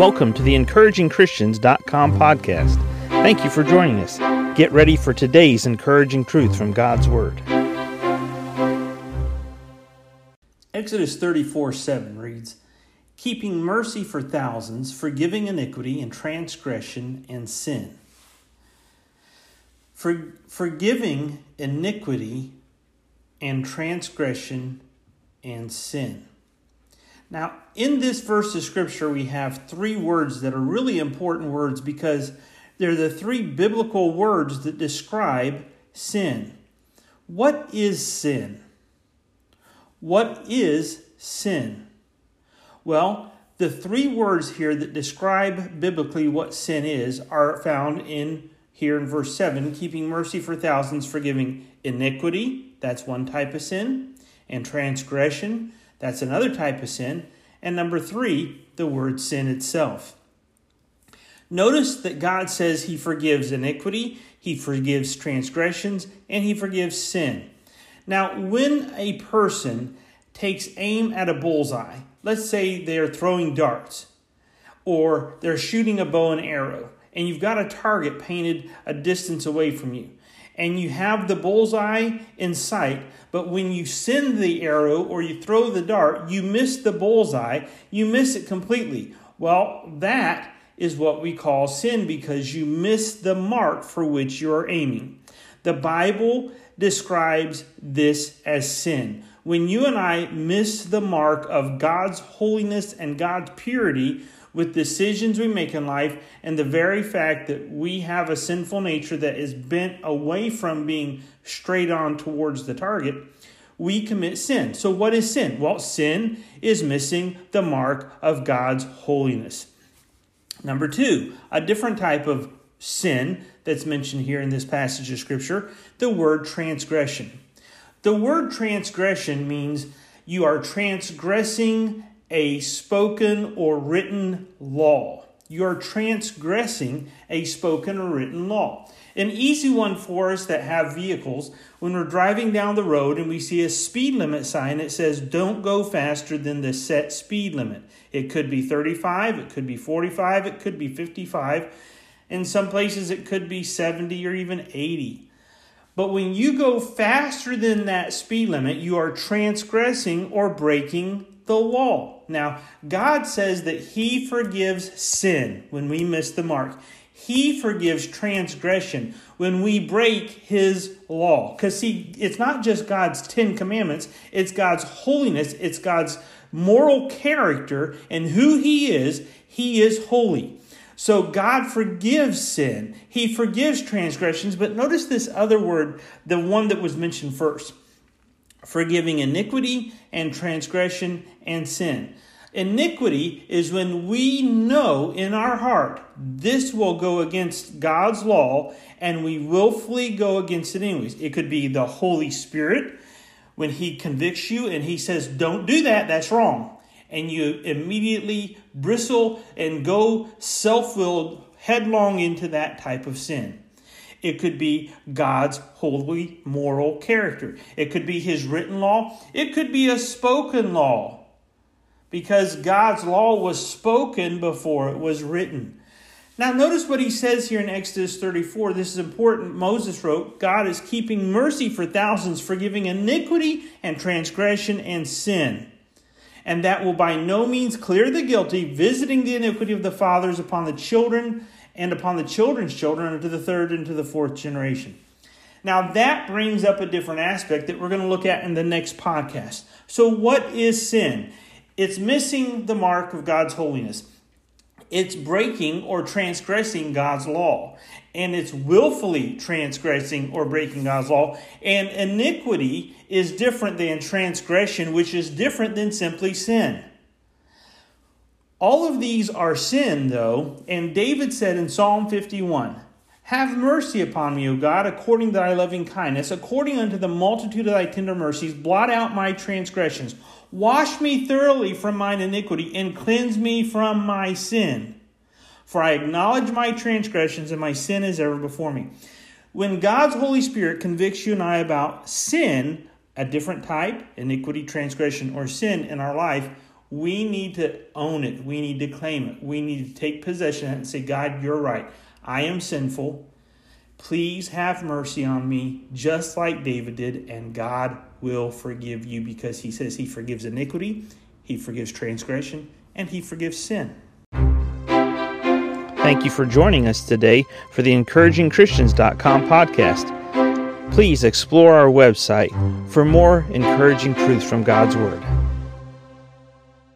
Welcome to the encouragingchristians.com podcast. Thank you for joining us. Get ready for today's encouraging truth from God's Word. Exodus 34 7 reads, Keeping mercy for thousands, forgiving iniquity and transgression and sin. For, forgiving iniquity and transgression and sin. Now, in this verse of scripture, we have three words that are really important words because they're the three biblical words that describe sin. What is sin? What is sin? Well, the three words here that describe biblically what sin is are found in here in verse 7 keeping mercy for thousands, forgiving iniquity, that's one type of sin, and transgression, that's another type of sin. And number three, the word sin itself. Notice that God says He forgives iniquity, He forgives transgressions, and He forgives sin. Now, when a person takes aim at a bullseye, let's say they are throwing darts or they're shooting a bow and arrow, and you've got a target painted a distance away from you and you have the bullseye in sight, but when you send the arrow or you throw the dart, you miss the bullseye, you miss it completely. Well, that is what we call sin because you miss the mark for which you are aiming. The Bible describes this as sin. When you and I miss the mark of God's holiness and God's purity, with decisions we make in life and the very fact that we have a sinful nature that is bent away from being straight on towards the target, we commit sin. So, what is sin? Well, sin is missing the mark of God's holiness. Number two, a different type of sin that's mentioned here in this passage of Scripture, the word transgression. The word transgression means you are transgressing a spoken or written law. You are transgressing a spoken or written law. An easy one for us that have vehicles when we're driving down the road and we see a speed limit sign that says don't go faster than the set speed limit. It could be 35, it could be 45, it could be 55. In some places, it could be 70 or even 80. But when you go faster than that speed limit, you are transgressing or breaking the law. Now, God says that He forgives sin when we miss the mark. He forgives transgression when we break His law. Because, see, it's not just God's Ten Commandments, it's God's holiness, it's God's moral character, and who He is. He is holy. So God forgives sin. He forgives transgressions. But notice this other word, the one that was mentioned first forgiving iniquity and transgression and sin. Iniquity is when we know in our heart this will go against God's law and we willfully go against it anyways. It could be the Holy Spirit when He convicts you and He says, Don't do that, that's wrong. And you immediately bristle and go self willed headlong into that type of sin. It could be God's holy moral character. It could be His written law. It could be a spoken law because God's law was spoken before it was written. Now, notice what he says here in Exodus 34. This is important. Moses wrote, God is keeping mercy for thousands, forgiving iniquity and transgression and sin. And that will by no means clear the guilty, visiting the iniquity of the fathers upon the children and upon the children's children unto the third and to the fourth generation. Now, that brings up a different aspect that we're going to look at in the next podcast. So, what is sin? It's missing the mark of God's holiness. It's breaking or transgressing God's law. And it's willfully transgressing or breaking God's law. And iniquity is different than transgression, which is different than simply sin. All of these are sin, though, and David said in Psalm 51 Have mercy upon me, O God, according to thy loving kindness, according unto the multitude of thy tender mercies, blot out my transgressions. Wash me thoroughly from mine iniquity, and cleanse me from my sin. For I acknowledge my transgressions, and my sin is ever before me. When God's Holy Spirit convicts you and I about sin, a different type, iniquity, transgression, or sin in our life, We need to own it. We need to claim it. We need to take possession of it and say, God, you're right. I am sinful. Please have mercy on me, just like David did, and God will forgive you because he says he forgives iniquity, he forgives transgression, and he forgives sin. Thank you for joining us today for the encouragingchristians.com podcast. Please explore our website for more encouraging truths from God's Word.